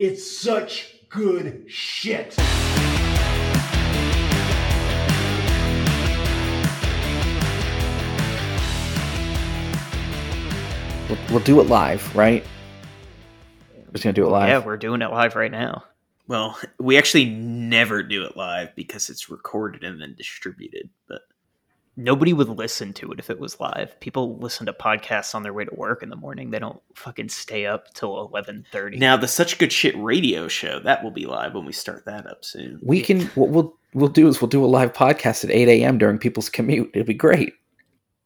It's such good shit. We'll, we'll do it live, right? We're just gonna do it live. Yeah, we're doing it live right now. Well, we actually never do it live because it's recorded and then distributed. But Nobody would listen to it if it was live. People listen to podcasts on their way to work in the morning. They don't fucking stay up till eleven thirty. now the Such Good Shit radio show that will be live when we start that up soon. we can. What we'll we'll do is we'll do a live podcast at eight a.m. during people's commute. It'll be great.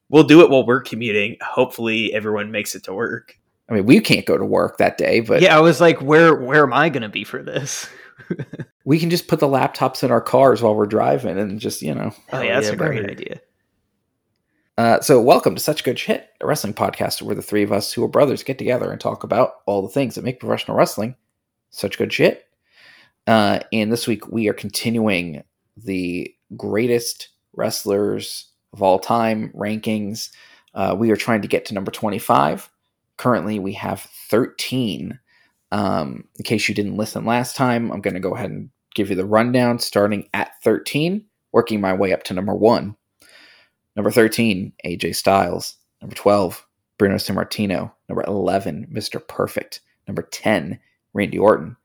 We'll do it while we're commuting. Hopefully, everyone makes it to work. I mean, we can't go to work that day, but yeah, I was like, where where am I gonna be for this? we can just put the laptops in our cars while we're driving and just you know. oh yeah, that's yeah, a great brother. idea. Uh, so, welcome to Such Good Shit, a wrestling podcast where the three of us who are brothers get together and talk about all the things that make professional wrestling such good shit. Uh, and this week we are continuing the greatest wrestlers of all time rankings. Uh, we are trying to get to number 25. Currently, we have 13. Um, in case you didn't listen last time, I'm going to go ahead and give you the rundown starting at 13, working my way up to number one. Number 13, AJ Styles. Number 12, Bruno Sammartino. Number 11, Mr. Perfect. Number 10, Randy Orton.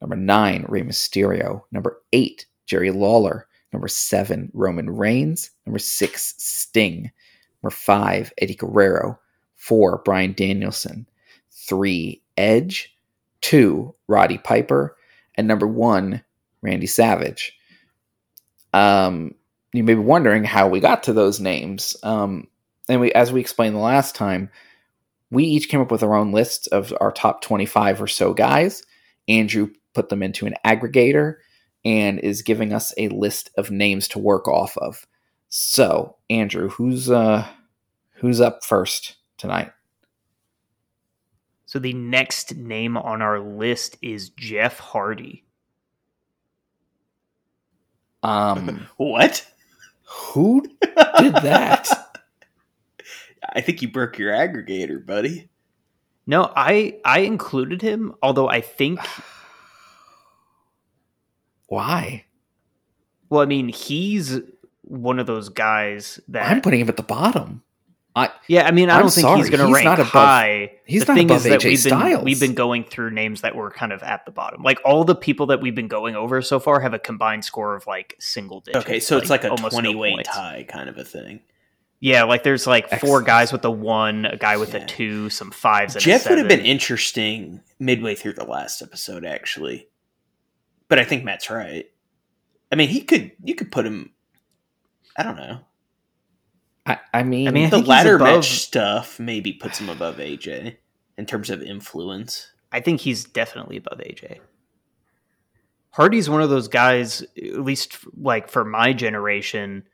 Number 9, Rey Mysterio. Number 8, Jerry Lawler. Number 7, Roman Reigns. Number 6, Sting. Number 5, Eddie Guerrero. 4, Bryan Danielson. 3, Edge. 2, Roddy Piper. And number 1, Randy Savage. Um, you may be wondering how we got to those names. Um, and we, as we explained the last time, we each came up with our own list of our top 25 or so guys. Andrew put them into an aggregator and is giving us a list of names to work off of. So, Andrew, who's uh who's up first tonight? So the next name on our list is Jeff Hardy. Um What? Who did that? I think you broke your aggregator, buddy. No, I I included him, although I think Why? well, I mean, he's one of those guys that I'm putting him at the bottom. I Yeah, I mean, I I'm don't think he's going to he's rank not above- high. he's the not thing above is that we've been Styles. we've been going through names that were kind of at the bottom. Like all the people that we've been going over so far have a combined score of like single digits. Okay, so it's like a almost no 20 way points. tie kind of a thing. Yeah, like there's like four guys with a one, a guy with Yeah. a two, some fives. And Jeff a would have been interesting midway through the last episode, actually. But I think Matt's right. I mean, he could, you could put him, I don't know. I, I mean, I mean, I the think he's ladder above- match stuff maybe puts him above AJ in terms of influence. I think he's definitely above AJ. Hardy's one of those guys, at least like for my generation,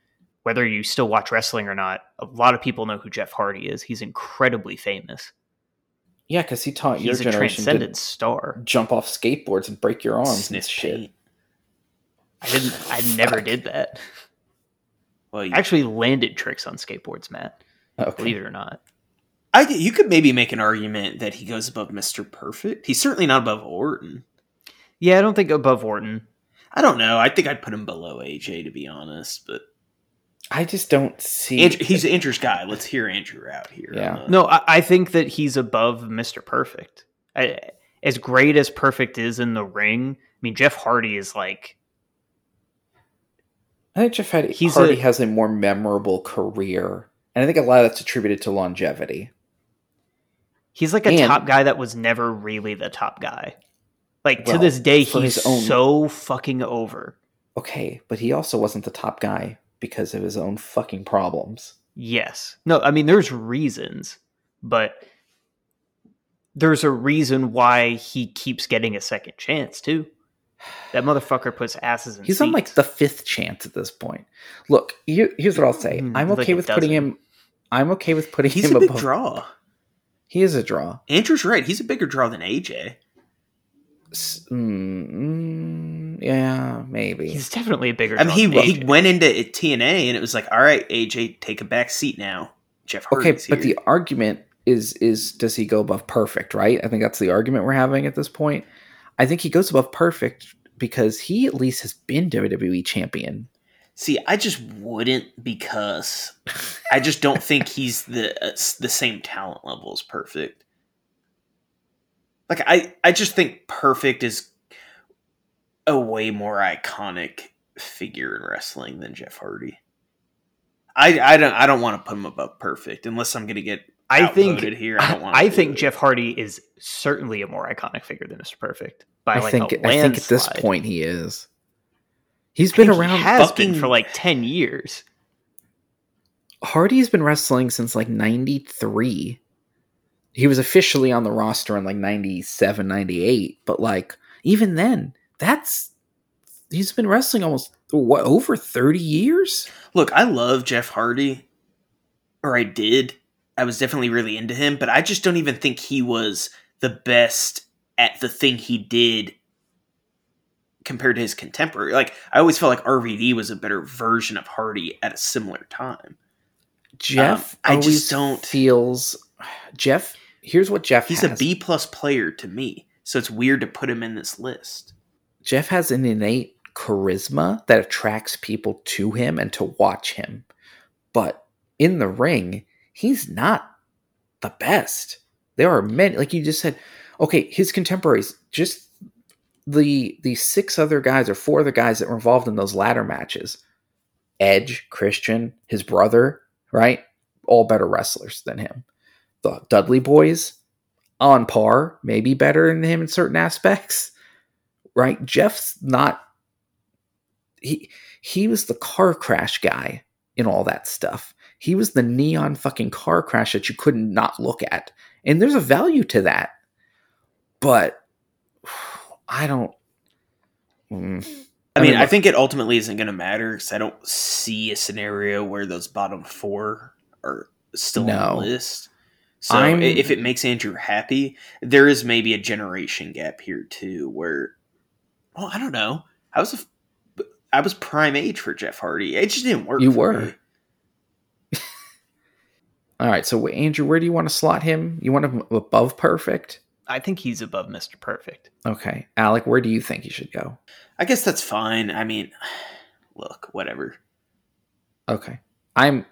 whether you still watch wrestling or not, a lot of people know who Jeff Hardy is. He's incredibly famous. yeah, because he taught your He's a generation transcendent to star. jump off skateboards and break your arms and Sniff shit. paint. I didn't. I never did that. Well, you, I actually landed tricks on skateboards, Matt. Okay. Believe it or not. I, you could maybe make an argument that he goes above Mr. Perfect. He's certainly not above Orton. Yeah, I don't think above Orton. I don't know. I think I'd put him below AJ, to be honest. But I just don't see. Andrew, he's Andrew's guy. Let's hear Andrew out here. Yeah. Uh, No, I, I think that he's above Mr. Perfect. I, as great as Perfect is in the ring, I mean Jeff Hardy is like I think Jeff Hardy, He's Hardy a- has a more memorable career, and I think a lot of that's attributed to longevity. he's like a And- top guy that was never really the top guy. Like to this day, he's own- so fucking over. Okay, but he also wasn't the top guy because of his own fucking problems. Yes. No, I mean there's reasons, but there's a reason why he keeps getting a second chance too. That motherfucker puts asses in He's on like the fifth chance at this point. Look, here, here's what I'll say. Hmm, I'm like okay a with putting him. I'm okay with putting He's him a big above. draw. He is a draw. Andrew's right. He's a bigger draw than AJ. S- mm, yeah, maybe. He's definitely a bigger. I mean, he, draw than he went into TNA and it was like, all right, AJ, take a back seat now. Jeff okay, Hardy's but the argument is is does he go above perfect? Right. I think that's the argument we're having at this point. I think he goes above perfect because he at least has been WWE champion. See, I just wouldn't because I just don't think he's the uh, the same talent level as Perfect. Like I, I just think Perfect is a way more iconic figure in wrestling than Jeff Hardy. I, I don't I don't want to put him above Perfect unless I'm going to get I think here. I don't. I think Jeff Hardy is certainly a more iconic figure than Mr. Perfect by I like think a I think at this point he is. He's I been around. He has fucking- been for like ten years. Hardy's been wrestling since like 93. He was officially on the roster in like 97, 98, but like even then, that's he's been wrestling almost what over 30 years? Look, I love Jeff Hardy, or I did. I was definitely really into him, but I just don't even think he was the best at the thing he did compared to his contemporary. Like, I always felt like RVD was a better version of Hardy at a similar time. Jeff Um, I just don't- feels Jeff Here's what Jeff He's has. a B plus player to me, so it's weird to put him in this list. Jeff has an innate charisma that attracts people to him and to watch him. But in the ring, he's not the best. There are many, like you just said, okay, his contemporaries, just the the six other guys or four other guys that were involved in those ladder matches. Edge, Christian, his brother, right? All better wrestlers than him. The Dudley boys, on par, maybe better than him in certain aspects right? Jeff's not he he was the car crash guy in all that stuff. He was the neon fucking car crash that you couldn't not look at. And there's a value to that. But I don't mm, I, I mean, mean, I think it ultimately isn't going to matter because I don't see a scenario where those bottom four are still on the list. So I'm- if it makes Andrew happy, there is maybe a generation gap here too, where, well, I don't know. I was a, I was prime age for Jeff Hardy. It just didn't work. You were. me. All right, so Andrew, where do you want to slot him? You want him above perfect? I think he's above Mr. Perfect. Okay. Alec, where do you think he should go? I guess that's fine. I mean, look, whatever. Okay. I'm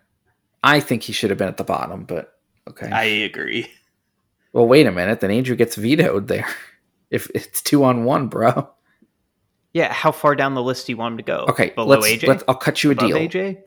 I think he should have been at the bottom, but okay. I agree. Well, wait a minute. Then Andrew gets vetoed there. If it's two on one, bro. Yeah, how far down the list do you want him to go? Okay, below let's, AJ. let's. I'll cut you a above deal. AJ.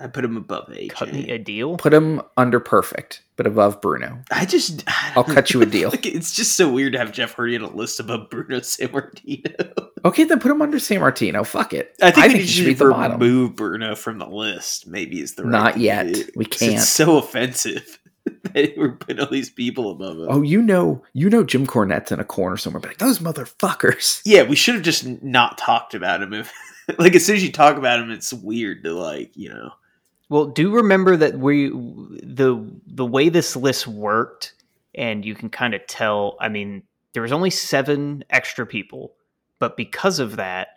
I put him above AJ. Cut me a deal. Put him under perfect, but above Bruno. I just. I'll cut you a deal. Like, it's just so weird to have Jeff Hardy on a list above Bruno Sammartino. Okay, then put him under Sammartino. Fuck it. I think, we he should be the bottom. remove Bruno from the list. Maybe is the right Not thing to yet. do. We 'Cause can't. It's so offensive that we're putting all these people above him. Oh, you know, you know, Jim Cornette's in a corner somewhere. But like those motherfuckers. Yeah, we should have just not talked about him. If like as soon as you talk about him, it's weird to like you know. Well, do remember that we the the way this list worked, and you can kind of tell. I mean, there was only seven extra people, but because of that,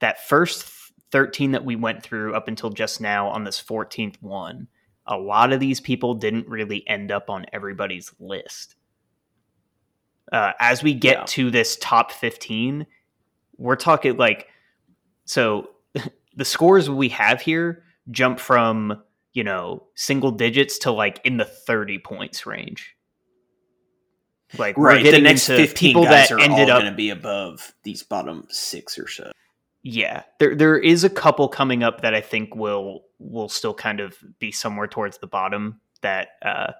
that first thirteen that we went through up until just now on this fourteenth one, a lot of these people didn't really end up on everybody's list. Uh, as we get Yeah. to this top fifteen, we're talking like so. the scores we have here jump from you know single digits to like in the 30 points range. Like we're Right, the next into fifteen people guys that are ended up going to be above these bottom six or so. yeah. There there is a couple coming up that i think will will still kind of be somewhere towards the bottom that uh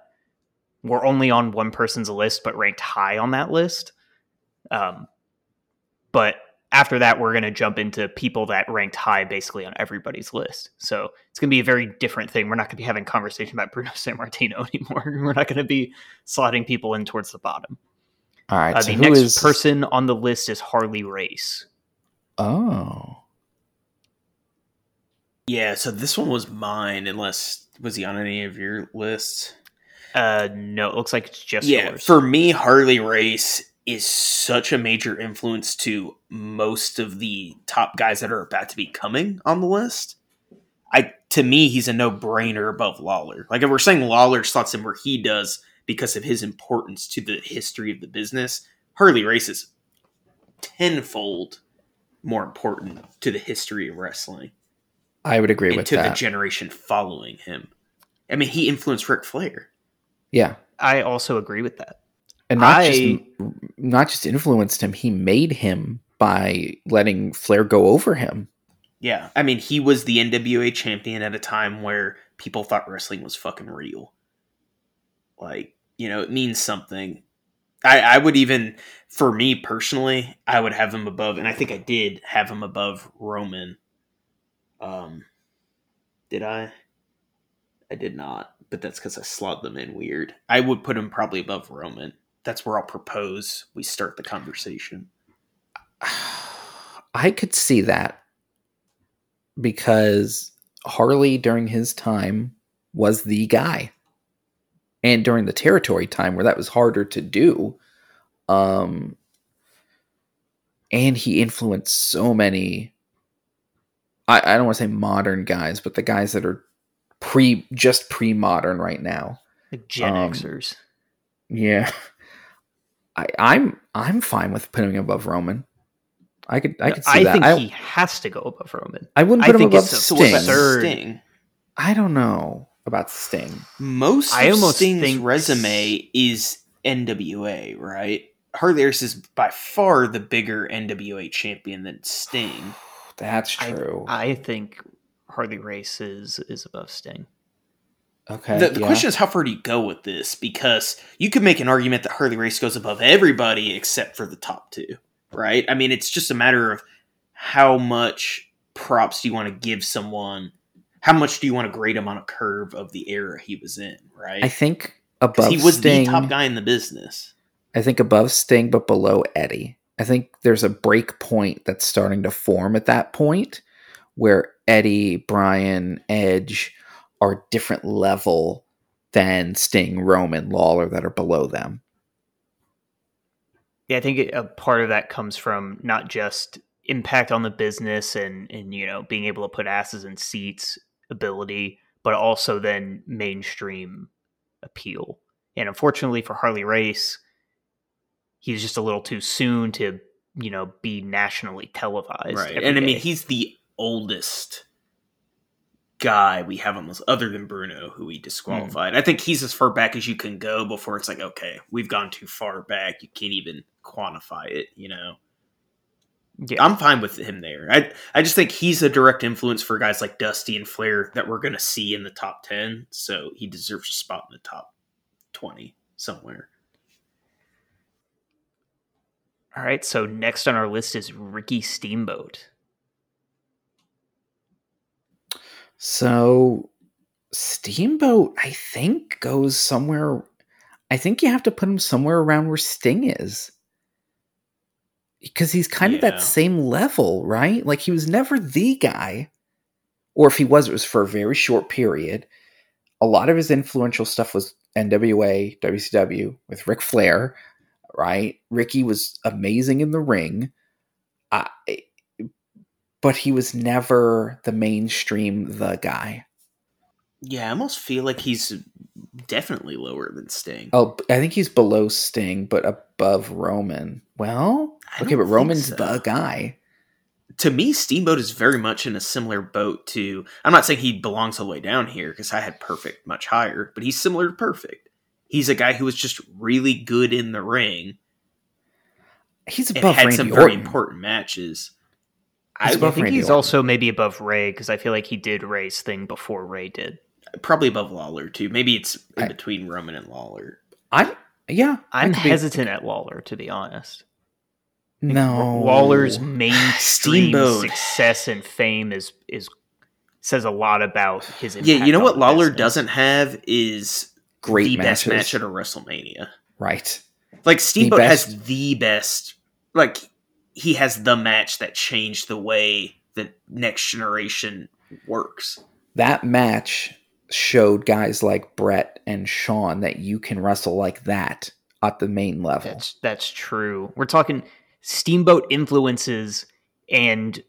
were only on one person's list but ranked high on that list. Um but after that we're going to jump into people that ranked high basically on everybody's list so it's going to be a very different thing we're not going to be having conversation about bruno Sammartino anymore we're not going to be slotting people in towards the bottom All right. uh, so the who next is- person on the list is harley race Oh, Yeah, so this one was mine. Unless was he on any of your lists? Uh, no, it looks like it's just yeah, yours. for me, Harley Race is such a major influence to most of the top guys that are about to be coming on the list. I to me, he's a no brainer above Lawler. Like if we're saying Lawler slots in where he does because of his importance to the history of the business, Harley Race is tenfold more important to the history of wrestling I would agree and with to the generation following him. I mean, he influenced Ric Flair. yeah, I also agree with that. And not I- just not just influenced him, he made him by letting Flair go over him. Yeah, I mean, he was the NWA champion at a time where people thought wrestling was fucking real. Like, you know, it means something. I, I would even, for me personally, I would have him above, and I think I did have him above Roman. Um, did I? I did not, but that's because I slot them in weird. I would put him probably above Roman. That's where I'll propose we start the conversation. I could see that because Harley during his time was the guy. And during the territory time where that was harder to do, um and he influenced so many I, I don't want to say modern guys, but the guys that are pre just pre modern right now. Like Gen Um, Xers. Yeah. I, I'm I'm fine with putting him above Roman. I could I could see I that. think I, he has to go above Roman. I wouldn't I put him think above it's Sting. absurd. Sting? I don't know about Sting. Most I of almost Sting's think- resume is NWA, right? Harley Race is by far the bigger NWA champion than Sting. That's I- true. I think Harley Race is is above Sting. Okay. the the yeah. question is how far do you go with this? Because you could make an argument that Harley Race goes above everybody except for the top two, right? I mean, it's just a matter of how much props do you want to give someone? How much do you want to grade him on a curve of the era he was in, right? I think above he was Sting. the top guy in the business. I think above Sting, but below Eddie. I think there's a break point that's starting to form at that point where Eddie, Bryan, Edge are a different level than Sting, Roman, Lawler that are below them. Yeah, I think it, a part of that comes from not just impact on the business and and you know being able to put asses in seats ability, but also then mainstream appeal. And unfortunately for Harley Race, he's just a little too soon to you know be nationally televised. right every and i mean he's the oldest guy we have on this other than bruno who we disqualified. I think he's as far back as you can go before it's like okay we've gone too far back. You can't even quantify it you know? Yeah, i'm fine with him there. I i just think he's a direct influence for guys like dusty and flair that we're going to see in the top 10 so he deserves a spot in the top 20 somewhere. All right, so next on our list is Ricky Steamboat. So Steamboat, I think, goes somewhere. I think you have to put him somewhere around where Sting is. Because he's kind of that same level, right? Like he was never the guy. Or if he was, it was for a very short period. A lot of his influential stuff was NWA, WCW with Ric Flair, right? Ricky was amazing in the ring. I, but he was never the mainstream the guy. yeah i almost feel like he's definitely lower than sting Oh, I think he's below Sting, but above Roman. Well, okay, but Roman's so. the guy. to me, Steamboat is very much in a similar boat to. I'm not saying he belongs all the way down here because I had Perfect much higher, but he's similar to Perfect. He's a guy who was just really good in the ring He's and above had Randy some very important matches. He's I I think Randy he's Orton. also maybe above Rey because I feel like he did Rey's thing before Rey did. probably above Lawler too. Maybe it's in I- between Roman and Lawler. I'm yeah. I I'm could be- hesitant at Lawler to be honest. No, Lawler's mainstream Steamboat. success and fame is is says a lot about his. Yeah, you know on what Lawler business. doesn't have is great the best match at a WrestleMania. right. Like Steamboat has best- the best. Like he has the match that changed the way the next generation works. That match showed guys like Bret and Shawn that you can wrestle like that at the main level. That's that's true. We're talking Steamboat influences and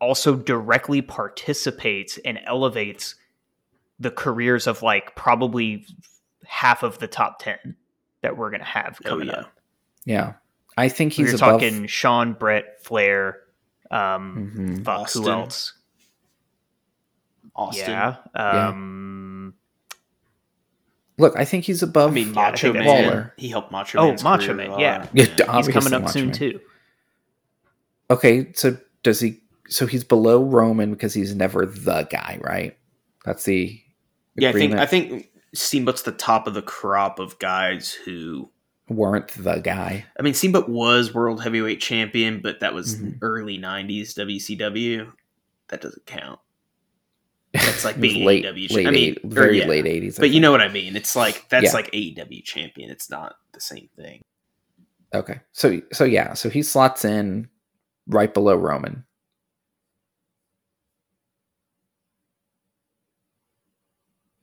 also directly participates and elevates the careers of like probably half of the top 10 that we're going to have Oh coming yeah. up. yeah. I think he's We're he's above. talking Shawn, Bret, Flair. Um, Mhm. fuck, Austin. who else? Austin. Yeah. Yeah. Um, Look, I think he's above. I mean, Yeah, I Macho think Man. Lawler. He helped Macho Man. Oh, Macho Man, a yeah. Yeah, he's coming up Macho soon Man. too. Okay, so does he? So he's below Roman because he's never the guy, right? That's the. Yeah, I think agreement. I think Steamboat's the top of the crop of guys who. Weren't the guy. I mean, Steamboat was world heavyweight champion, but that was Mhm. early '90s WCW. That doesn't count. That's like being late, AEW. late, I mean, eight- very yeah. late eighties. But you know what I mean. It's like that's Yeah. like AEW champion. It's not the same thing. Okay, so so yeah, so he slots in right below Roman.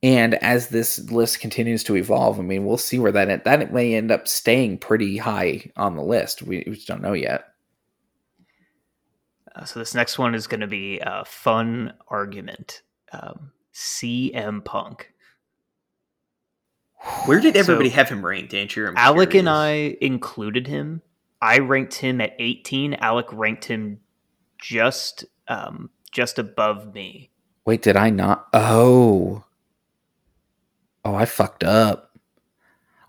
And as this list continues to evolve, I mean, we'll see where that that may end up staying pretty high on the list. We, we just don't know yet. Uh, so this next one is going to be a fun argument. Um, CM Punk. Where did So- everybody have him ranked, Andrew? I'm Alec and. I included him. I ranked him at 18. Alec ranked him just um, just above me. Wait, did I not? Oh, oh, I fucked up.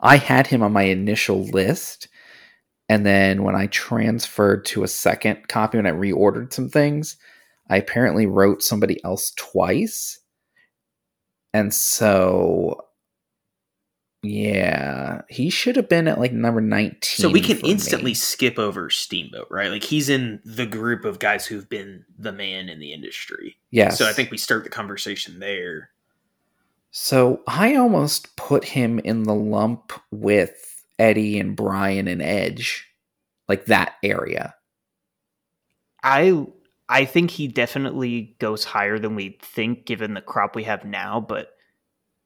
I had him on my initial list, and then when I transferred to a second copy when I reordered some things, I apparently wrote somebody else twice, and so yeah, he should have been at like number nineteen. So we can for me. instantly skip over Steamboat, right? Like he's in the group of guys who've been the man in the industry. Yeah. So I think we start the conversation there. So I almost put him in the lump with Eddie and Bryan and Edge, like that area. I I think he definitely goes higher than we think given the crop we have now, but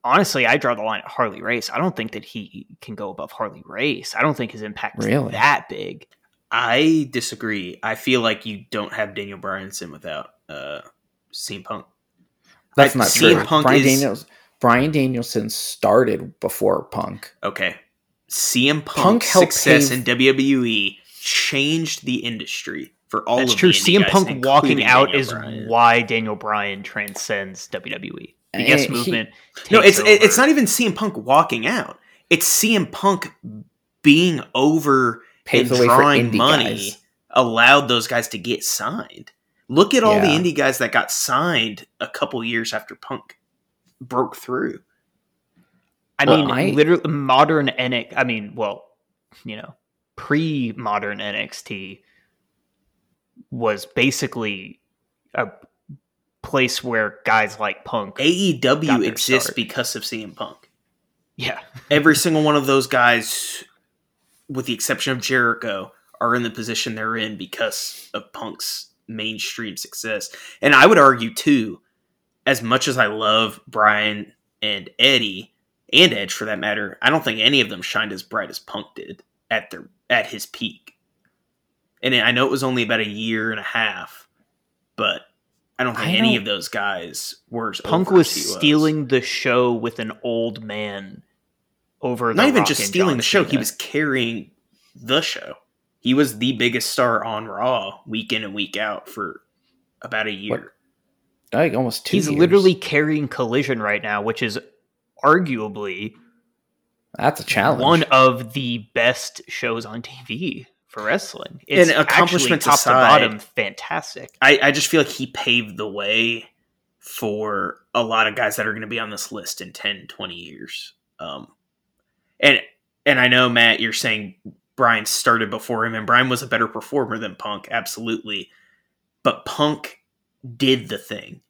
honestly, I draw the line at Harley Race. I don't think that he can go above Harley Race. I don't think his impact is Really? that big. I disagree. I feel like you don't have Daniel Bryanson without uh CM Punk. That's I- not CM true. Punk Bryan is- Daniels Bryan Danielson started before Punk. Okay. CM Punk Punk's helped success pave- in WWE changed the industry for all That's of true. the indie CM Punk walking including out Daniel is Bryan. why Daniel Bryan transcends WWE. The Eh, yes he- movement. No, takes it's it's over. not even CM Punk walking out. It's CM Punk being over Paved and the drawing money guys. allowed those guys to get signed. Look at all the indie guys that got signed a couple years after Punk broke through. I Well, mean, I- literally modern NXT. I mean, well, you know, pre-modern NXT was basically a place where guys like Punk. AEW exists start. because of CM Punk. yeah, Every single one of those guys, with the exception of Jericho, are in the position they're in because of Punk's mainstream success. And I would argue too, as much as I love Bryan and Eddie and Edge for that matter, I don't think any of them shined as bright as Punk did at their at his peak. And I know it was only about a year and a half, but I don't think I any don't- of those guys were Punk was as he stealing the show with an old man over. not even just stealing John the show he was carrying the show he was the biggest star on raw week in and week out for about a year Like almost two. He's years. literally carrying Collision right now, which is arguably that's a challenge. one of the best shows on TV for wrestling. It's And accomplishments actually top aside- to bottom, fantastic. I, I just feel like he paved the way for a lot of guys that are going to be on this list in 10 20 years um, and and i know matt you're saying bryan started before him and bryan was a better performer than punk absolutely but punk did the thing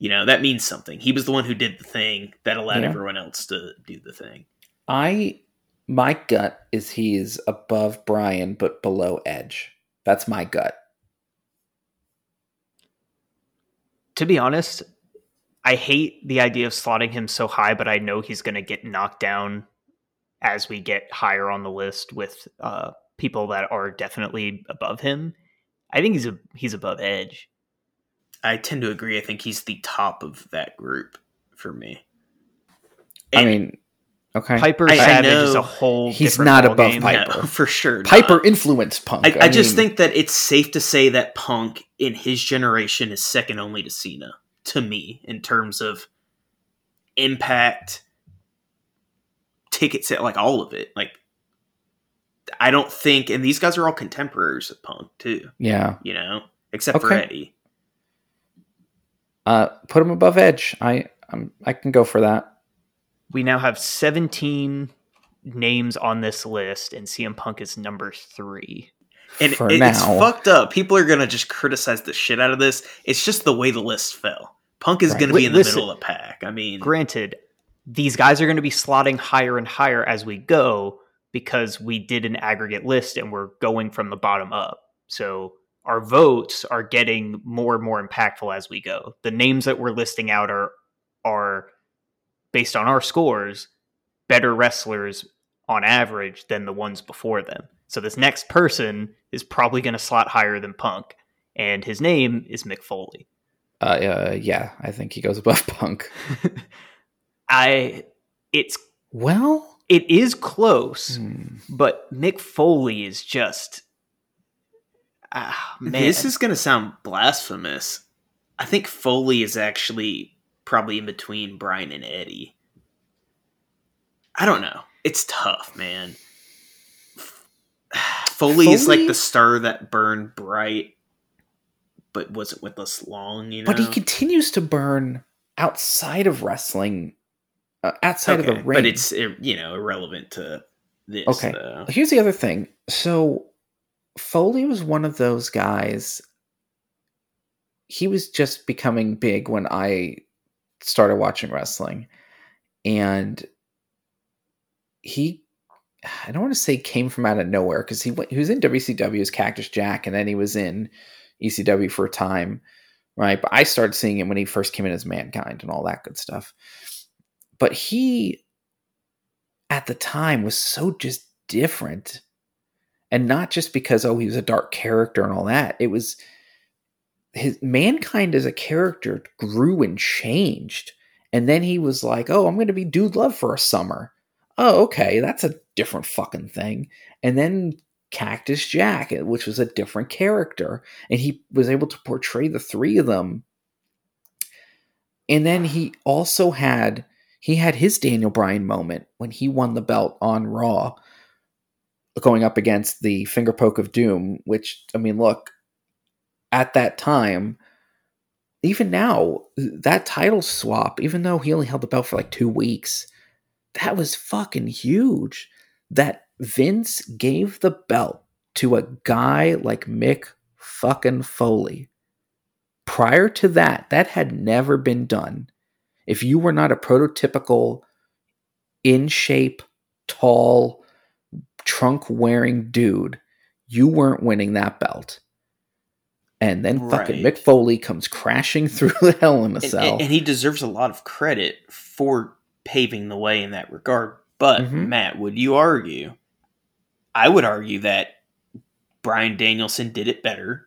you know that means something he was the one who did the thing that allowed Yeah. everyone else to do the thing I my gut is he's above Bryan but below Edge. That's my gut. To be honest, I hate the idea of slotting him so high, but I know he's going to get knocked down as we get higher on the list with uh, people that are definitely above him. I think he's a, he's above Edge. I tend to agree i think he's the top of that group for me I mean, Okay. Piper I- I Savage is a whole. He's not above game. Piper. No, for sure. not. Piper influenced Punk. I, I, just mean, think that it's safe to say that Punk in his generation is second only to Cena to me in terms of impact, ticket sale, like all of it. Like, I don't think, and these guys are all contemporaries of Punk too. Yeah. You know, except for Eddie. Uh, put him above Edge. I I'm, I can go for that. We now have 17 names on this list, and CM Punk is number three. And for it- now. it's fucked up. People are gonna just criticize the shit out of this. It's just the way the list fell. Punk is Right. gonna Li- be in the listen. middle of the pack. I mean, Granted, these guys are going to be slotting higher and higher as we go because we did an aggregate list and we're going from the bottom up. So our votes are getting more and more impactful as we go. The names that we're listing out are are based on our scores better wrestlers on average than the ones before them. So this next person is probably going to slot higher than Punk and his name is Mick Foley. Uh, uh, yeah, I think he goes above Punk. I it's Well, it is close, hmm, but Mick Foley is just ah man. This is going to sound blasphemous. I think Foley is actually probably in between Bryan and Eddie. I don't know. It's tough, man. Foley, is like the star that burned bright, but wasn't with us long. You know, but he continues to burn outside of wrestling, uh, outside of the ring. but it's you know irrelevant to this. Okay. though. Here's the other thing. So Foley was one of those guys. He was just becoming big when I started watching wrestling. And he I don't want to say came from out of nowhere because he went, he was in WCW as Cactus Jack and then he was in ECW for a time, right? But I started seeing him when he first came in as Mankind and all that good stuff. But he at the time was so just different and not just because oh he was a dark character and all that. It was his mankind as a character grew and changed. And then he was like oh i'm going to be dude love for a summer. Oh okay that's a different fucking thing. And then cactus jack eh, which was a different character and he was able to portray the three of them. And then he also had he had his Daniel Bryan moment when he won the belt on Raw, going up against the finger poke of doom. Which I mean, look, at that time, even now, that title swap, even though he only held the belt for like two weeks, that was fucking huge. That Vince gave the belt to a guy like Mick fucking Foley. Prior to that, that had never been done if you were not a prototypical in shape, tall, trunk wearing dude, you weren't winning that belt. And then fucking Mick Foley comes crashing through the hell in a and, cell. and- and he deserves a lot of credit for paving the way in that regard. But Mhm. Matt, would you argue? I would argue that Bryan Danielson did it better.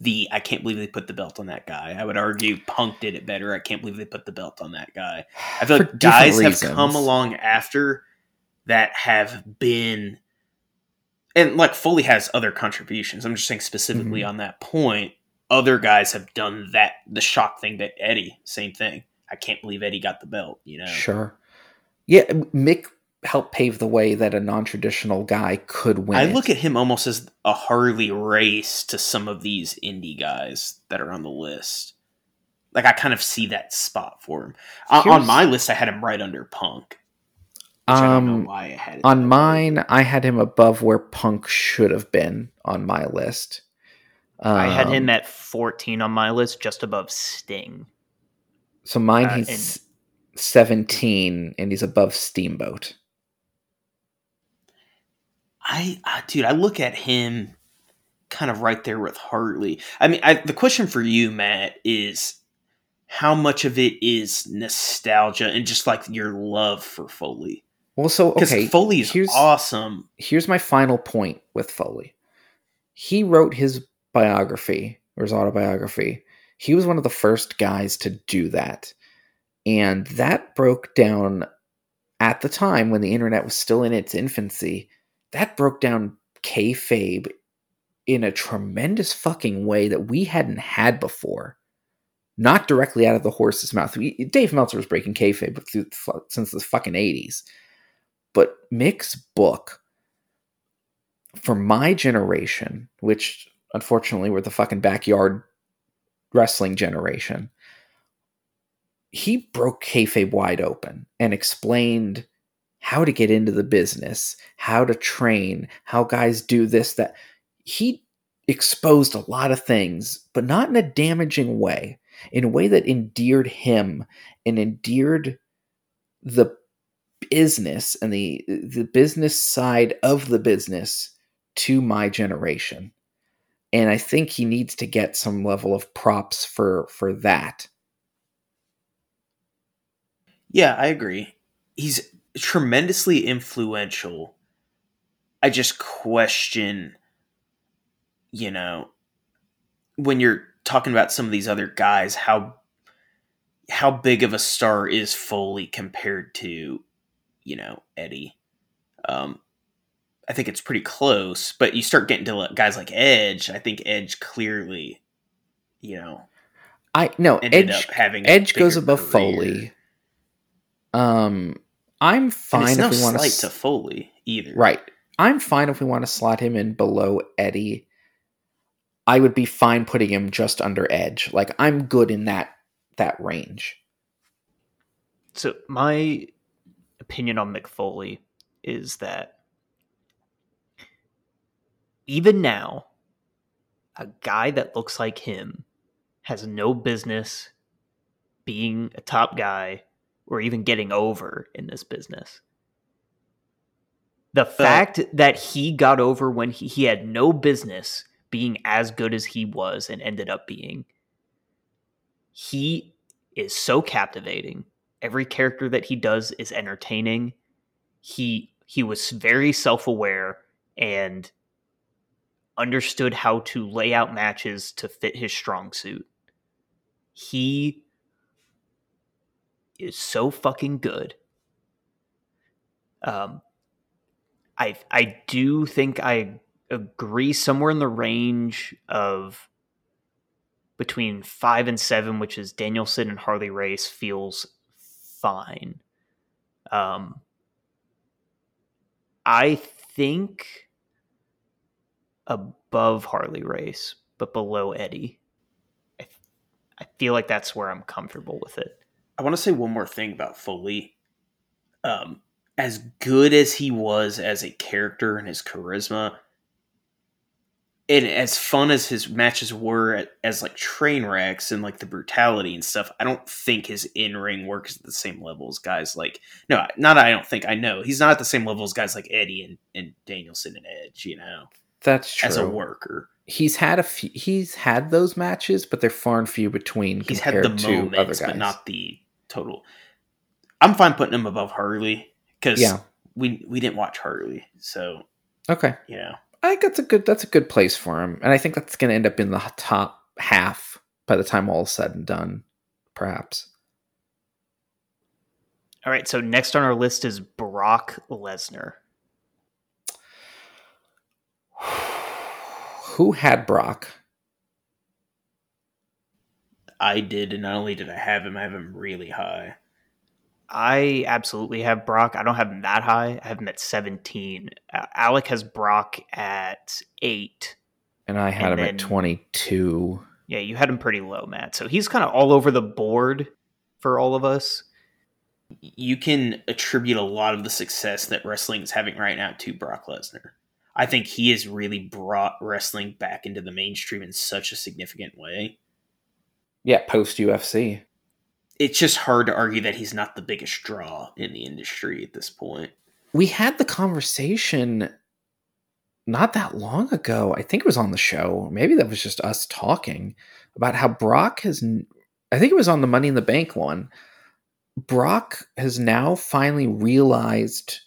The I can't believe they put the belt on that guy. I would argue Punk did it better. I can't believe they put the belt on that guy. I feel like guys have come along after that have been and like Foley has other contributions. I'm just saying specifically Mhm. on that point. Other guys have done that. The shock thing that Eddie, same thing. I can't believe Eddie got the belt. You know, Sure. Yeah, Mick helped pave the way that a non-traditional guy could win. I it. look at him almost as a Harley race to some of these indie guys that are on the list. Like I kind of see that spot for him. Uh, on my list, I had him right under Punk. Which I don't know um, why I had on mine, I had him above where Punk should have been on my list. I had Um, him at 14 on my list, just above Sting. So mine, uh, he's seventeen, and he's above Steamboat. I, I dude, I look at him kind of right there with Harley. I mean, I, the question for you, Matt, is how much of it is nostalgia and just like your love for Foley? Well, so okay, Foley is here's- awesome. here's my final point with Foley. He wrote his biography or his autobiography. He was one of the first guys to do that. And that broke down at the time when the internet was still in its infancy, that broke down kayfabe in a tremendous fucking way that we hadn't had before. Not directly out of the horse's mouth. Dave Meltzer was breaking kayfabe through, since the fucking 80s. But Mick's book, for my generation, which unfortunately were the fucking backyard wrestling generation, he broke kayfabe wide open and explained how to get into the business, how to train, how guys do this, that. He exposed a lot of things, but not in a damaging way, in a way that endeared him and endeared the business and the the business side of the business to my generation. And I think he needs to get some level of props for for that. Yeah, I agree. He's tremendously influential. I just question, you know, when you're talking about some of these other guys, how how big of a star is Foley compared to, you know, Eddie? Um, I think it's pretty close, but you start getting to guys like Edge. I think Edge clearly, you know, I no Edge having Edge goes above career. Foley. Um, I'm fine if we want to to Foley either. Right, I'm fine if we want to slot him in below Eddie. I would be fine putting him just under Edge. Like I'm good in that that range. So my opinion on Mick Foley is that even now, a guy that looks like him has no business being a top guy or even getting over in this business. The fact that he got over when he, he had no business being as good as he was and ended up being, he is so captivating. Every character that he does is entertaining. He he was very self-aware and understood how to lay out matches to fit his strong suit. He is so fucking good. Um, I I do think I agree somewhere in the range of between five and seven, which is Danielson and Harley Race, feels fine. Um, I think above Harley Race, but below Eddie. I, I feel like that's where I'm comfortable with it. I want to say one more thing about Foley. Um, as good as he was as a character and his charisma, and as fun as his matches were as like train wrecks and like the brutality and stuff, I don't think his in ring works at the same level as guys like no, not I don't think I know he's not at the same level as guys like Eddie and, and Danielson and Edge. You know, that's true. As a worker, he's had a few, he's had those matches, but they're far and few between. He's had the moments, but not the total. I'm fine putting him above Harley because yeah. we we didn't watch Harley, so okay, you know. I think that's a good that's a good place for him, and I think that's going to end up in the top half by the time all is said and done, perhaps. All right, so next on our list is Brock Lesnar. Who had Brock? I did, and not only did I have him, I have him really high. I absolutely have Brock. I don't have him that high. I have him at 17. Uh, Alec has Brock at 8. And I had and him then, at 22. Yeah, you had him pretty low, Matt. So he's kind of all over the board for all of us. You can attribute a lot of the success that wrestling is having right now to Brock Lesnar. I think he has really brought wrestling back into the mainstream in such a significant way. Yeah, post UFC it's just hard to argue that he's not the biggest draw in the industry at this point. We had the conversation not that long ago. I think it was on the show. Maybe that was just us talking about how Brock has. I think it was on the Money in the Bank one. Brock has now finally realized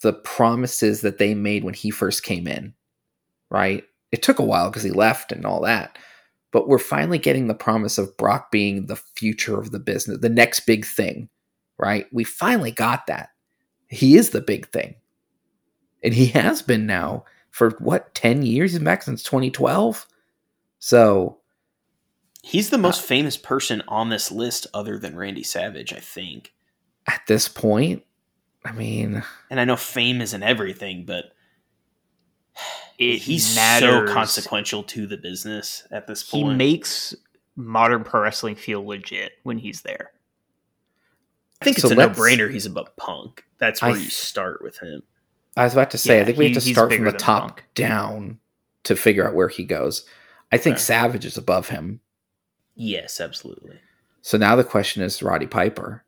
the promises that they made when he first came in, right? It took a while because he left and all that but we're finally getting the promise of Brock being the future of the business, the next big thing, right? We finally got that. He is the big thing. And he has been now for what, 10 years? He's back since 2012. So He's the most uh, famous person on this list other than Randy Savage, I think. at this point, I mean, And I know fame isn't everything, but It he's matters. so consequential to the business at this point. He makes modern pro wrestling feel legit when he's there. I think So it's a no-brainer he's above Punk. That's where th- you start with him. I was about to say, I think we he- have to start from the top Punk. down to figure out where he goes. I think Okay. Savage is above him. Yes, absolutely. So now the question is Roddy Piper.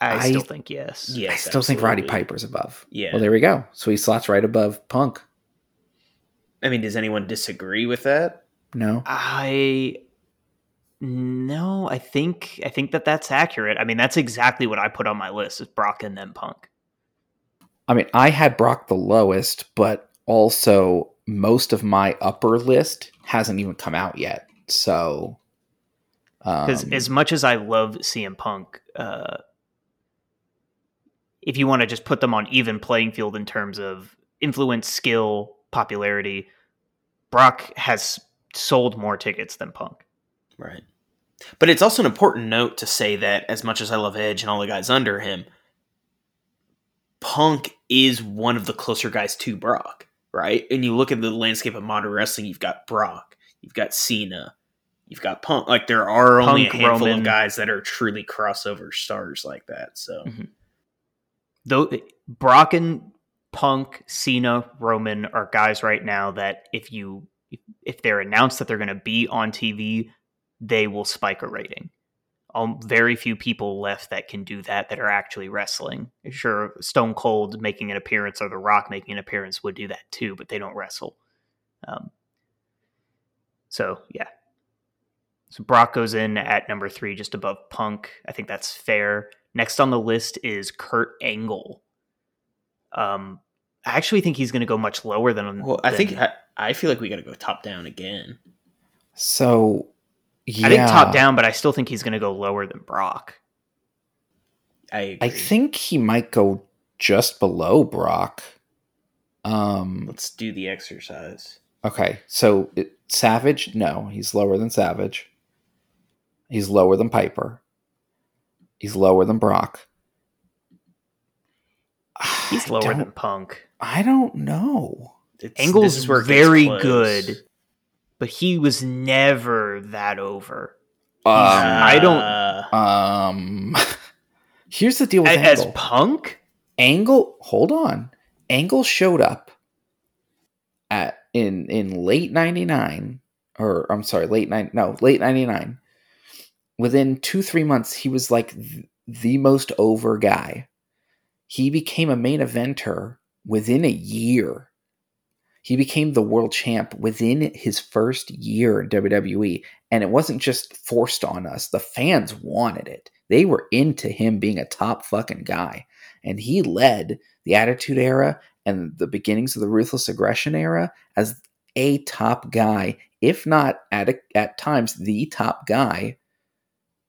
I, I- still think yes. Yes, I still think Roddy absolutely. Piper's above. Yeah. Well, there we go. So he slots right above Punk. I mean, does anyone disagree with that? No. I no, I think I think that that's accurate. I mean, that's exactly what I put on my list: is Brock and then Punk. I mean, I had Brock the lowest, but also most of my upper list hasn't even come out yet. So, Because um, as much as I love CM Punk, uh, if you want to just put them on even playing field in terms of influence, skill, popularity, Brock has sold more tickets than Punk. Right. But it's also an important note to say that as much as I love Edge and all the guys under him, Punk is one of the closer guys to Brock, right? And you look at the landscape of modern wrestling, you've got Brock, you've got Cena, you've got Punk. Like there are only a handful Roman. of guys that are truly crossover stars like that. So Mhm. Though Brock and Punk, Cena, Roman are guys right now that if you if, they're announced that they're going to be on TV, they will spike a rating. Um, very few people left that can do that that are actually wrestling. Sure, Stone Cold making an appearance or The Rock making an appearance would do that too, but they don't wrestle. Um, so yeah, so Brock goes in at number three, just above Punk. I think that's fair. Next on the list is Kurt Angle. Um, I actually think he's going to go much lower than. well, I think I, I feel like we got to go top down again. so yeah, I think top down, but I still think he's going to go lower than Brock. I agree. I think he might go just below Brock. Um. Let's do the exercise. Okay, so it, Savage, no, he's lower than Savage. He's lower than Piper. He's lower than Brock. He's lower than Punk. I don't know. It's, Angle's this is where very close. good, but he was never that over. Um, I don't- um, here's the deal with A- As Angle. Punk, Angle, hold on. Angle showed up at in in late '99, or I'm sorry, late nine, no, late '99. Within two three months, he was like th- the most over guy. He became a main eventer within a year. He became the world champ within his first year in WWE, and it wasn't just forced on us. The fans wanted it. They were into him being a top fucking guy and he led the Attitude Era and the beginnings of the Ruthless Aggression Era as a top guy, if not at at times the top guy,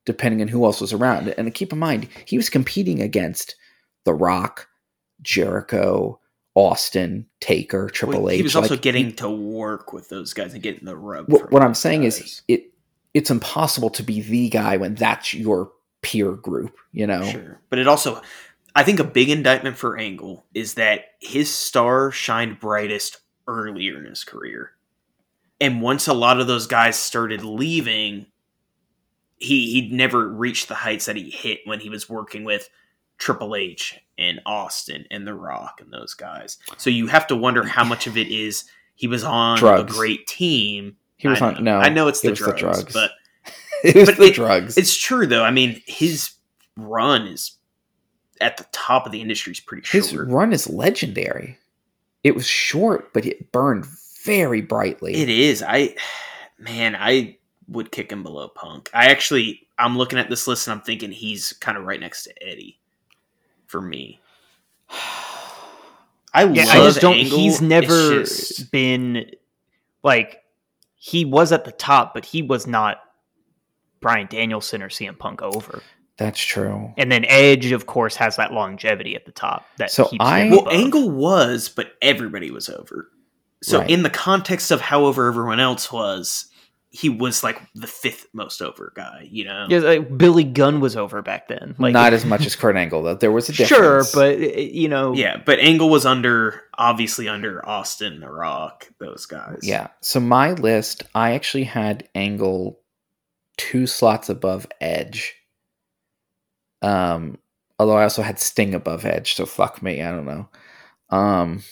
depending on who else was around. And keep in mind, he was competing against The Rock, Jericho, Austin, Taker, Triple H. He was also Like, getting he- to work with those guys and getting the rub. what, what I'm saying guys. is it it's impossible to be the guy when that's your peer group. You know, Sure. But it also, I think a big indictment for Angle is that his star shined brightest earlier in his career. And once a lot of those guys started leaving, he he'd never reached the heights that he hit when he was working with Triple H and Austin and The Rock and those guys. So you have to wonder how much of it is he was on Drugs. a great team. he was on. No, I know it's it the, was drugs, the drugs, but it was but the it- drugs. it's true though. I mean, his run is at the top of the industry is pretty short. His run is legendary. It was short, but it burned very brightly. It is. I man, I would kick him below Punk. I actually I'm looking at this list and I'm thinking he's kind of right next to Eddie for me. I yeah, love I just don't. Angle. He's never just- been like he was at the top, but he was not Bryan Danielson or CM Punk over. That's true. And then Edge, of course, has that longevity at the top. That So I- Well, above. Angle was, but everybody was over. So Right. in the context of how over everyone else was, he was like the fifth most over guy. You know, Yeah, like, Billy Gunn was over back then. Like Not as much as Kurt Angle though. There was a sure, but uh, you know, yeah. But Angle was under, obviously under Austin, The Rock, those guys. yeah. So my list, I actually had Angle two slots above Edge. Um, although I also had Sting above Edge, so fuck me. I don't know. Um,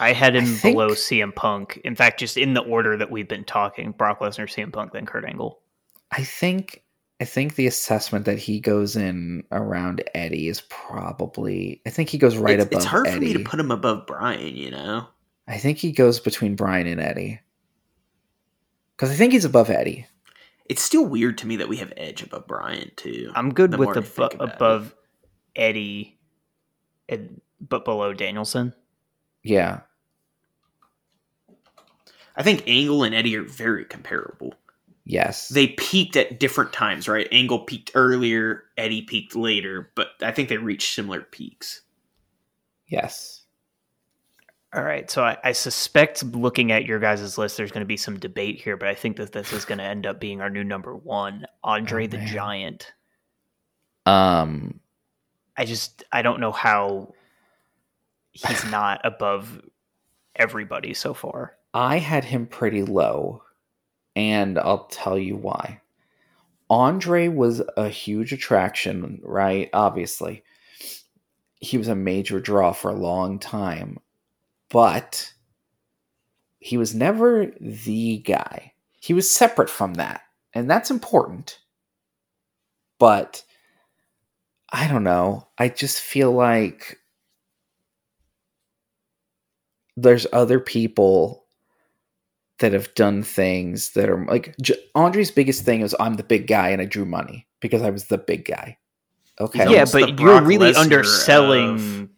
I had him think- below CM Punk. In fact, just in the order that we've been talking: Brock Lesnar, CM Punk, then Kurt Angle. I think I think the assessment that he goes in around Eddie is probably. I think he goes right it's, above. it's hard Eddie. for me to put him above Bryan. You know, I think he goes between Bryan and Eddie. Because I think he's above Eddie. it's still weird to me that we have Edge above Bryan too. I'm good The with more I abo- think about it. above Eddie, and, but below Danielson. Yeah. I think Angle and Eddie are very comparable. Yes. They peaked at different times, right? Angle peaked earlier, Eddie peaked later, but I think they reached similar peaks. yes. All right, so I, I suspect looking at your guys' list, there's going to be some debate here, but I think that this is going to end up being our new number one, Andre Oh, the man. Giant. Um. I just I don't know how he's not above everybody so far. I had him pretty low, and I'll tell you why. Andre was a huge attraction, right? Obviously, he was a major draw for a long time, but he was never the guy. He was separate from that, and that's important. But I don't know. I just feel like there's other people that have done things that are like J- Andre's biggest thing is I'm the big guy and I drew money because I was the big guy. Okay. Yeah, but you're really Lesnar underselling. of-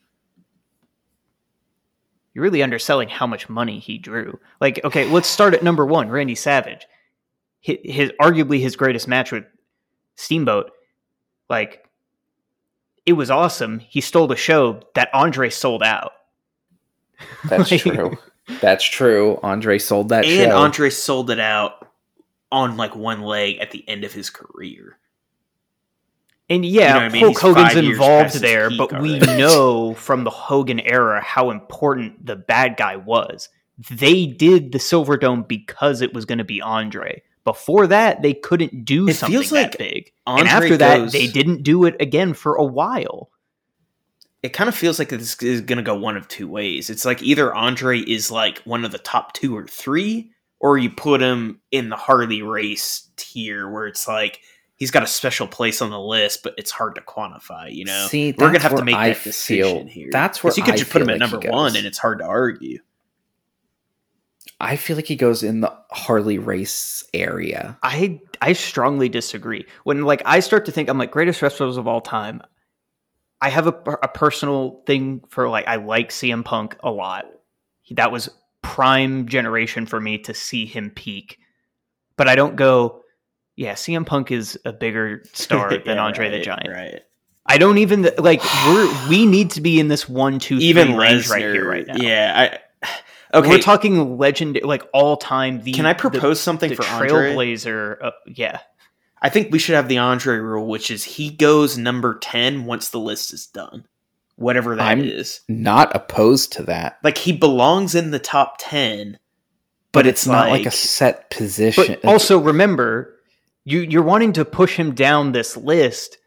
You're really underselling how much money he drew. Like, okay, let's start at number one, Randy Savage. His, his arguably his greatest match with Steamboat. Like, it was awesome. He stole the show that Andre sold out. That's Like- true. That's true. Andre sold that and show. Andre sold it out on like one leg at the end of his career. And yeah, You know I mean? Hulk Hogan's involved there, peak but we already. know from the Hogan era how important the bad guy was. They did the Silverdome because it was going to be Andre. Before that, they couldn't do It something feels that like big. Andre and after that, goes- they didn't do it again for a while. It kind of feels like this is going to go one of two ways. It's like either Andre is like one of the top two or three, or you put him in the Harley Race tier where it's like he's got a special place on the list, but it's hard to quantify. You know, See, we're gonna have to make I that decision feel- here. that's where 'Cause you could I just put him feel at number one, and it's hard to argue. I feel like he goes in the Harley Race area. I I strongly disagree. When like I start to think I'm like greatest wrestlers of all time. I have a, a personal thing for like I like CM Punk a lot. That was prime generation for me to see him peak. But I don't go, yeah, CM Punk is a bigger star than Yeah, Andre the Giant. right? I don't even like we're we need to be in this one two three Even range Lesnar, right here right now. Yeah, I. Okay, we're talking legend like all time. The Can I the- propose something the for Andre? Trailblazer? Uh, yeah, I think we should have the Andre rule, which is he goes number 10 once the list is done. Whatever that is. I'm- Not opposed to that, Like he belongs in the top 10, but, it's, not like a set position. But also remember, you you're wanting to push him down this list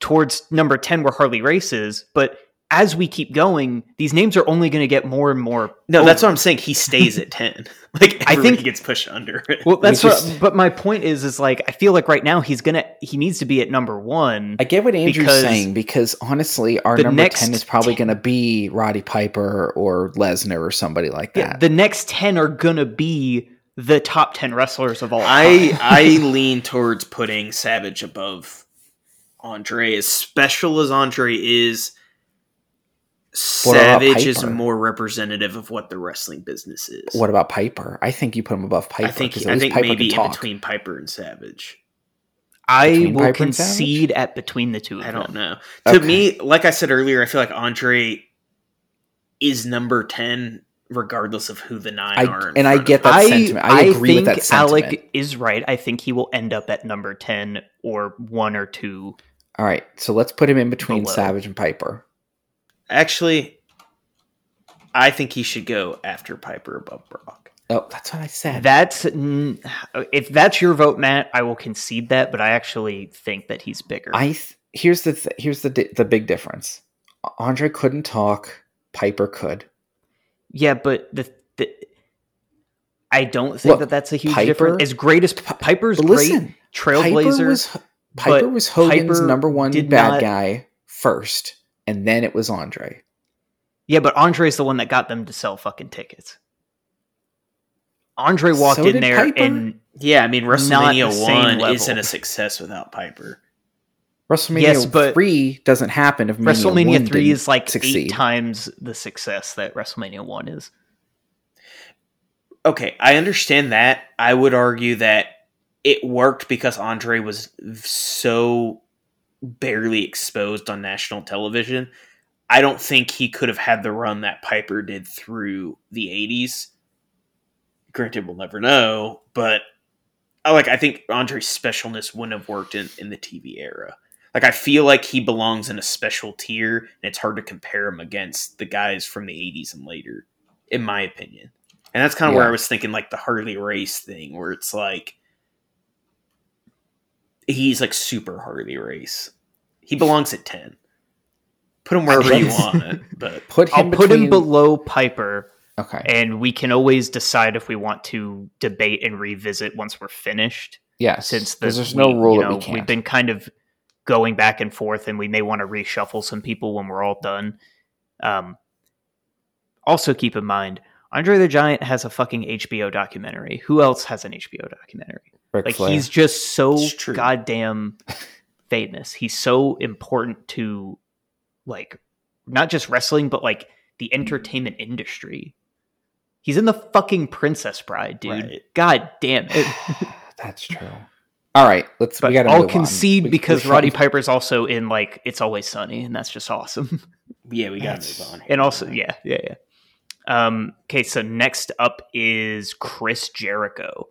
towards number ten where Harley races, but as we keep going, these names are only going to get more and more. No, that's what I'm saying. He stays at 10. Like I think he gets pushed under it. Well, that's We what. just- But my point is, is like I feel like right now he's gonna he needs to be at number one. I get what Andrew's because saying because honestly, our number next ten is probably going to be Roddy Piper or Lesnar or somebody like Yeah, that. the next ten are gonna be the top ten wrestlers of all I time. I I lean towards putting Savage above Andre. As special as Andre is, What about Savage is more representative of what the wrestling business is. what about Piper? I think you put him above Piper. I think 'cause at I think Piper maybe in between Piper and Savage. I Between will Piper concede at between the two of I don't them. know. To Okay. me, like I said earlier, I feel like Andre is number ten, regardless of who the nine I- are. and I get that. I, sentiment. I agree with that sentiment. Alec is right. I think he will end up at number 10 or one or two. All right, so let's put him in between Below. Savage and Piper. Actually, I think he should go after Piper above Brock. Oh, that's what I said. That's if that's your vote, Matt. I will concede that, but I actually think that he's bigger. I th- here's the th- here's the di- the big difference. Andre couldn't talk. Piper could. yeah, but the, the I don't think Look, that that's a huge Piper- difference. As great as P- Piper's But great, listen, Trailblazer. Piper was Piper was Hogan's Piper number one bad not- guy first, and then it was Andre. yeah, but Andre's the one that got them to sell fucking tickets. Andre walked So in there Piper? and Yeah, I mean WrestleMania the one level. isn't a success without Piper. WrestleMania Yes, but- three doesn't happen if Mania WrestleMania 1 three didn't is like succeed. eight times the success that WrestleMania one is. Okay, I understand that. I would argue that it worked because Andre was so barely exposed on national television. I don't think he could have had the run that Piper did through the 80s. Granted, we'll never know, but I like I think Andre's specialness wouldn't have worked in, in the TV era. Like I feel like he belongs in a special tier, and it's hard to compare him against the guys from the 80s and later, in my opinion. And that's kind of where I was thinking, like the Harley Race thing, where it's like he's like super Harley Race. He belongs at ten. Put him wherever you want, but Put him I'll put him below Piper, Okay. and we can always decide if we want to debate and revisit once we're finished. Yeah, Since the, there's we- no rule you that know, we can't. we've been kind of going back and forth, and we may want to reshuffle some people when we're all done. Um, also, keep in mind, Andre the Giant has a fucking HBO documentary. Who else has an HBO documentary? Ric like Flair. he's just so goddamn famous. He's so important to like not just wrestling, but like the mm-hmm. entertainment industry. He's in the fucking Princess Bride, dude. Right. God damn it. That's true. All right, let's. But we gotta I'll move on. concede We- because we're Roddy Piper's also in like It's Always Sunny, and that's just awesome. yeah, we gotta That's- move on. and also, yeah, yeah, yeah. Um, okay, so next up is Chris Jericho.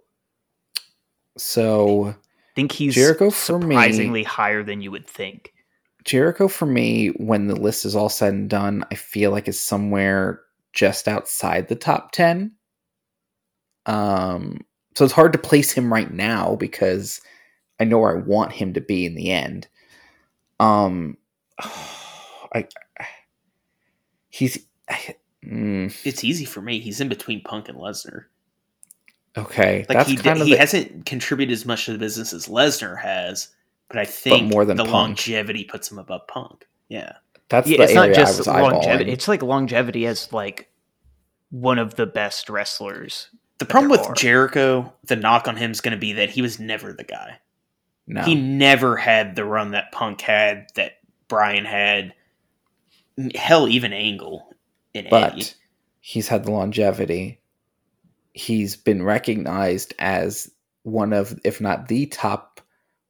So I think he's Jericho for me- surprisingly higher than you would think. Jericho for me, when the list is all said and done, I feel like is somewhere just outside the top ten. Um, so it's hard to place him right now because I know where I want him to be in the end. Um, I, he's mm, It's easy for me. He's in between Punk and Lesnar. okay. Like that's he kind did, of he the- hasn't contributed as much to the business as Lesnar has, but I think more than the Punk. longevity puts him above Punk. Yeah, that's yeah, the it's area not just I was longevity. eyeballing. It's like longevity as like one of the best wrestlers. the problem with are. Jericho, the knock on him is going to be that he was never the guy. No, He never had the run that Punk had, that Bryan had. Hell, even Angle in but he's had the longevity. He's been recognized as one of, if not the top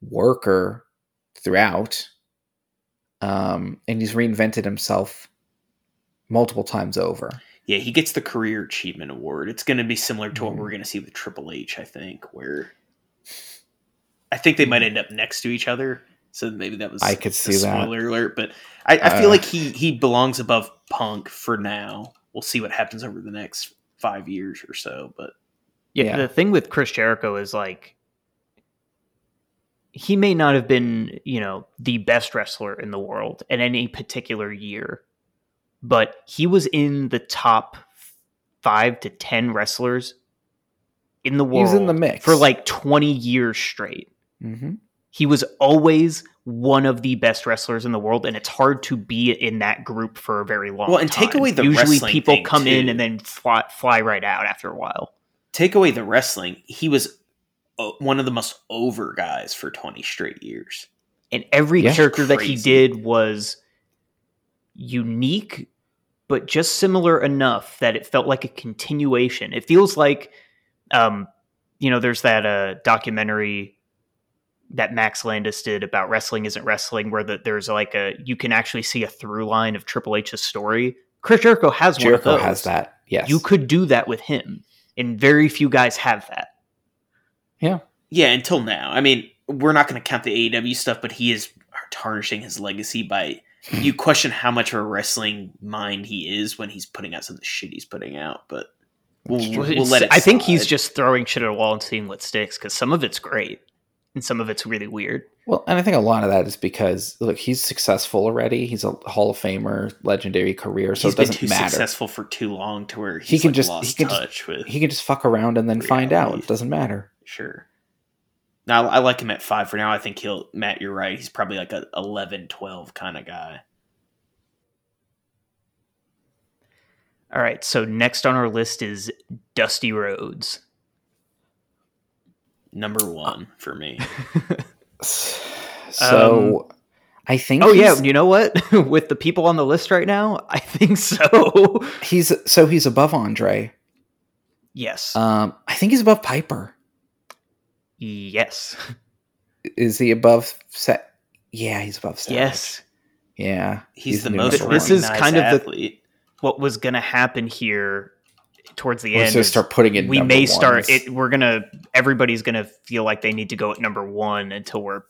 worker throughout. Um, and he's reinvented himself multiple times over. Yeah, he gets the Career Achievement Award. It's going to be similar to what Mhm. we're going to see with Triple H, I think, where I think they might end up next to each other. So maybe that was I could a see that. spoiler alert, but I, I feel Uh, like he he belongs above Punk for now. We'll see what happens over the next five years or so, but Yeah, Yeah. the thing with Chris Jericho is like he may not have been, you know, the best wrestler in the world in any particular year, but he was in the top five to ten wrestlers in the He world was in the mix. for like twenty years straight. hmm He was always one of the best wrestlers in the world, and it's hard to be in that group for a very long Well, and take away the usually wrestling people thing, come in and then fly, fly right out after a while. take away the wrestling, he was uh, one of the most over guys for twenty straight years. and every Yeah. character that he did was unique but just similar enough that it felt like a continuation it feels like um you know there's that uh documentary that Max Landis did about wrestling isn't wrestling, where the, there's like a you can actually see a through line of Triple H's story. Chris Jericho has Jericho one of those. has that. Yes. You could do that with him, and very few guys have that. Yeah, yeah. until now. I mean, we're not going to count the AEW stuff, but he is tarnishing his legacy by you question how much of a wrestling mind he is when he's putting out some of the shit he's putting out. But we'll, we'll let it. I think he's just throwing shit at a wall and seeing what sticks because some of it's great and some of it's really weird. Well, and I think a lot of that is because look, he's successful already. He's a Hall of Famer, legendary career, so he's it doesn't too matter. successful for too long to where he's He can like just- lost he can just- with. He can just fuck around and then find out. It doesn't matter. Sure. Now I like him at five for now. I think he'll Matt. You're right. He's probably like a 11, 12 kind of guy. All right, so next on our list is Dusty Rhodes. Number one for me. So I think Oh yeah, you know what? With the people on the list right now, I think so. he's so he's above Andre. yes. Um, I think he's above Piper. yes. Is he above set? Yeah, he's above Savage. Yes. Yeah, He's, the new most This is recognized kind of the- What was going to happen here towards the We're end? just start putting in. we number may start ones. it. We're gonna. Everybody's gonna feel like they need to go at number one until we're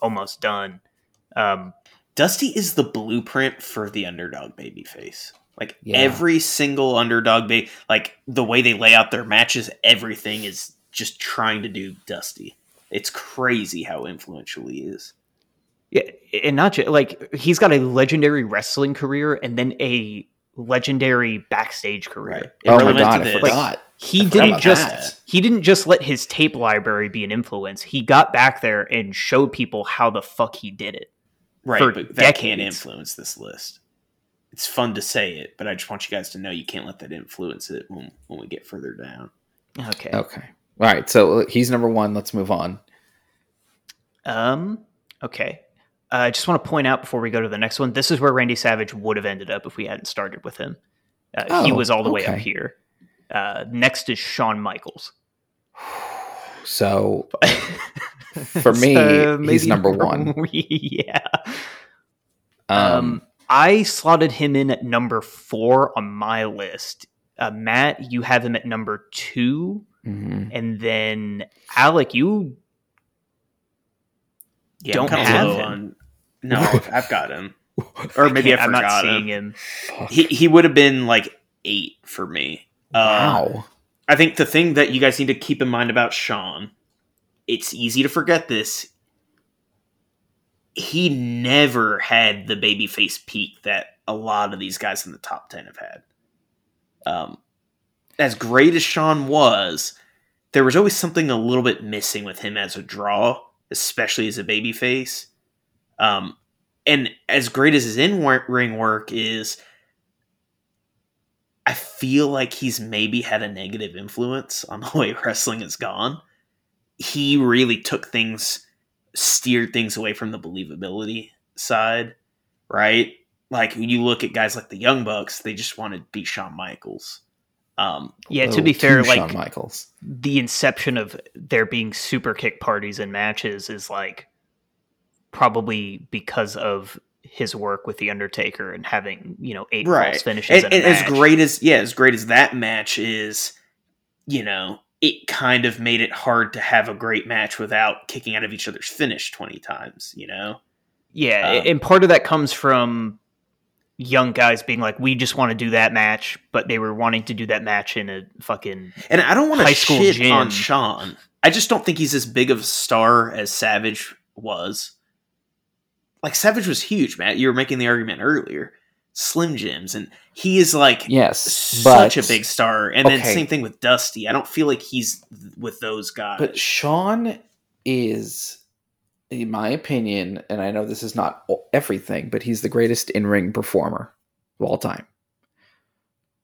almost done. Um, Dusty is the blueprint for the underdog babyface. Like Yeah. every single underdog ba- like the way they lay out their matches, everything is just trying to do Dusty. It's crazy how influential he is. Yeah, and not just like he's got a legendary wrestling career and then a legendary backstage career. Right. Oh my god, to I this. forgot. He I didn't about just that. he didn't just let his tape library be an influence. He got back there and showed people how the fuck he did it. Right, for but that can't influence this list. It's fun to say it, but I just want you guys to know you can't let that influence it when, when we get further down. Okay. Okay, all right. So uh, he's number one. Let's move on. Um. Okay. Uh, I just want to point out before we go to the next one. This is where Randy Savage would have ended up if we hadn't started with him. Uh, he Oh, was all the way up here. Uh, next is Shawn Michaels. So For me, So he's number one. yeah. um, Um, I slotted him in at number four on my list. Uh, Matt, you have him at number two, mhm. and then Alec, you Yeah, Don't have low him. on- no, I've got him. Or maybe I, I'm not forgot seeing him. He he would have been like eight for me. Uh, wow. I think the thing that you guys need to keep in mind about Shawn, it's easy to forget this. He never had the babyface peak that a lot of these guys in the top ten have had. Um, as great as Shawn was, there was always something a little bit missing with him as a draw, especially as a babyface. Um, and as great as his in ring work is, I feel like he's maybe had a negative influence on the way wrestling has gone. He really took things, steered things away from the believability side, right? Like when you look at guys like the Young Bucks, they just want to be Shawn Michaels. Um, Yeah, to Oh, be fair, like Shawn Michaels. the inception of there being super kick parties and matches is like probably because of his work with the Undertaker and having you know eight right false finishes. and, and as great as yeah as great as that match is you know it kind of made it hard to have a great match without kicking out of each other's finish 20 times you know Yeah, Uh, and part of that comes from young guys being like, "We just want to do that match," but they were wanting to do that match in a fucking and i don't want High to school shit gym. on shawn i just don't think he's as big of a star as savage was like savage was huge matt. You were making the argument earlier. Slim jims and he is like Yes, such but, a big star. And then same thing with dusty. I don't feel like he's with those guys. But Shawn is, in my opinion, and I know this is not everything, but he's the greatest in ring performer of all time.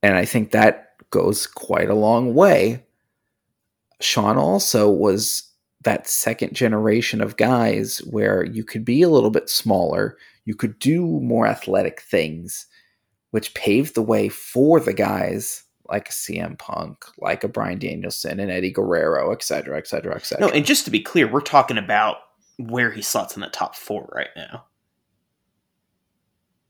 And I think that goes quite a long way. Shawn also was that second generation of guys where you could be a little bit smaller, you could do more athletic things, which paved the way for the guys like a CM Punk, like a Bryan Danielson and Eddie Guerrero, et cetera, et cetera, et cetera. No, and just to be clear, we're talking about where he slots in the top four right now.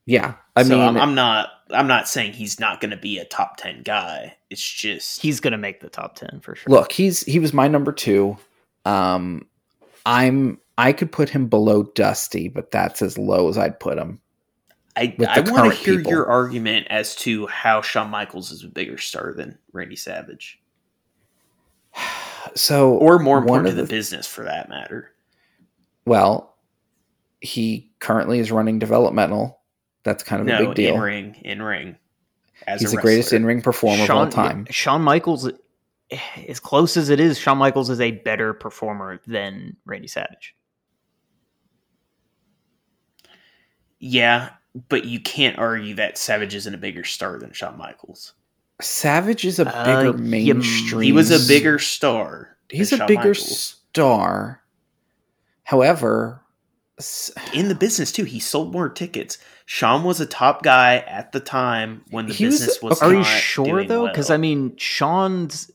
Yeah, I so mean, I'm, I'm not. I'm not saying he's not going to be a top ten guy. It's just He's going to make the top 10 for sure. look, he's he was my number two. Um, I'm I could put him below Dusty, but that's as low as I'd put him. I, I want to hear people. your argument as to how Shawn Michaels is a bigger star than Randy Savage, So, or more important to the, the- business for that matter. well, he currently is running developmental. That's kind of a big deal. in ring, in ring. As He's the greatest in ring performer of all time. Shawn Michaels, as close as it is, Shawn Michaels is a better performer than Randy Savage. Yeah, but you can't argue that Savage isn't a bigger star than Shawn Michaels. Savage is a Uh, bigger you- mainstream. He was a bigger star. He's a Shawn bigger Michaels. star. However, in the business too. He sold more tickets. Shawn was a top guy at the time when the He was- business was. Are you sure though? Because well. I mean, Shawn's.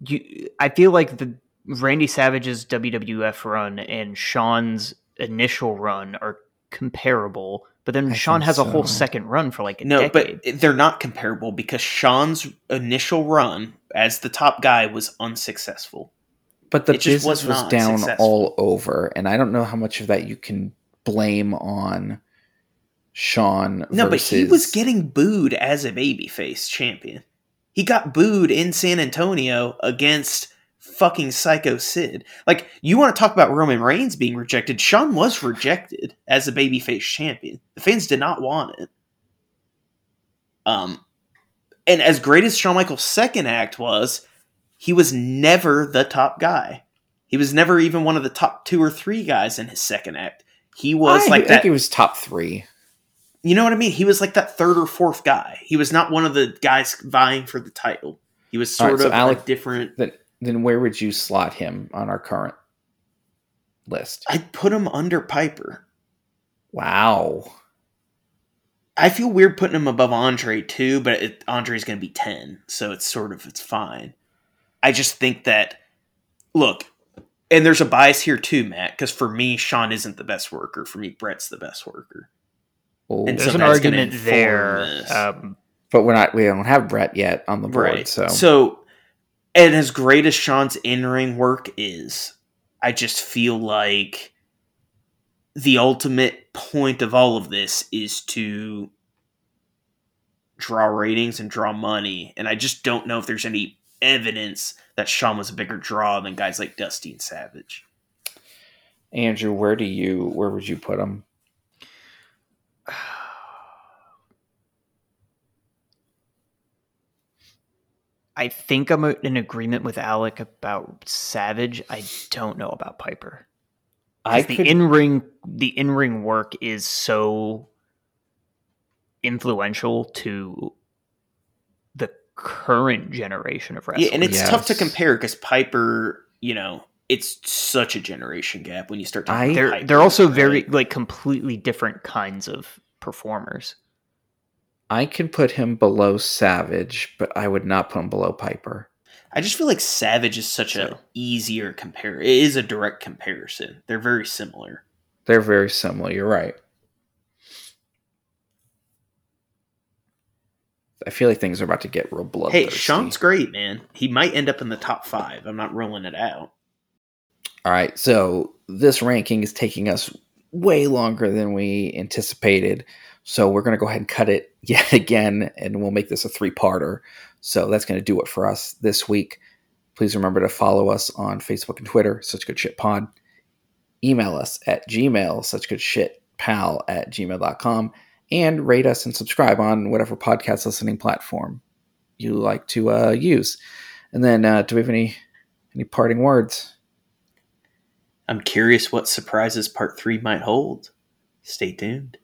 You, I feel like the Randy Savage's WWF run and Shawn's initial run are comparable, but then I Shawn think has a whole second run for like a no, decade. but they're not comparable because Shawn's initial run as the top guy was unsuccessful. but the It just business was was, down successful. all over, and I don't know how much of that you can blame on Shawn. No, but he was getting booed as a babyface champion. He got booed in San Antonio against fucking Psycho Sid. Like, you want to talk about Roman Reigns being rejected? Shawn was rejected as a babyface champion. The fans did not want it. Um, and as great as Shawn Michaels' second act was, he was never the top guy. He was never even one of the top two or three guys in his second act. He was I like think that he was top three. You know what I mean? He was like that third or fourth guy. He was not one of the guys vying for the title. He was sort so of Alec- a different. Then, then where would you slot him on our current list? I'd put him under Piper. Wow. I feel weird putting him above Andre too, but it, Andre's going to be ten, so it's sort of it's fine. I just think that look, and there's a bias here too, Matt, because for me, Shawn isn't the best worker. For me, Bret's the best worker. Oh, And There's so an argument there. Um, but we're not. We don't have Bret yet on the board. So, so, and as great as Shawn's in ring work is, I just feel like the ultimate point of all of this is to draw ratings and draw money. And I just don't know if there's any evidence that Shawn was a bigger draw than guys like Dusty and Savage. Andrew, where do you? Where would you put him? I think I'm in agreement with Alec about Savage. I don't know about Piper. I 'Cause the in ring the in ring work is so influential to the current generation of wrestling. Yeah, and it's tough to compare because Piper, you know, it's such a generation gap when you start talking I- about they're Piper, they're also very like completely different kinds of performers. I can put him below Savage, but I would not put him below Piper. I just feel like Savage is such a easier compare. It is a direct comparison. They're very similar. They're very similar. You're right. I feel like things are about to get real bloodthirsty. Hey, Shawn's great, man. He might end up in the top five. I'm not ruling it out. All right, so this ranking is taking us way longer than we anticipated. So we're going to go ahead and cut it yet again, and we'll make this a three parter. So that's going to do it for us this week. Please remember to follow us on Facebook and Twitter, Such Good Shit Pod. Email us at gmail, such good shit pal at gmail.com, and rate us and subscribe on whatever podcast listening platform you like to uh, use. And then, uh, do we have any any parting words? I'm curious what surprises part three might hold. Stay tuned.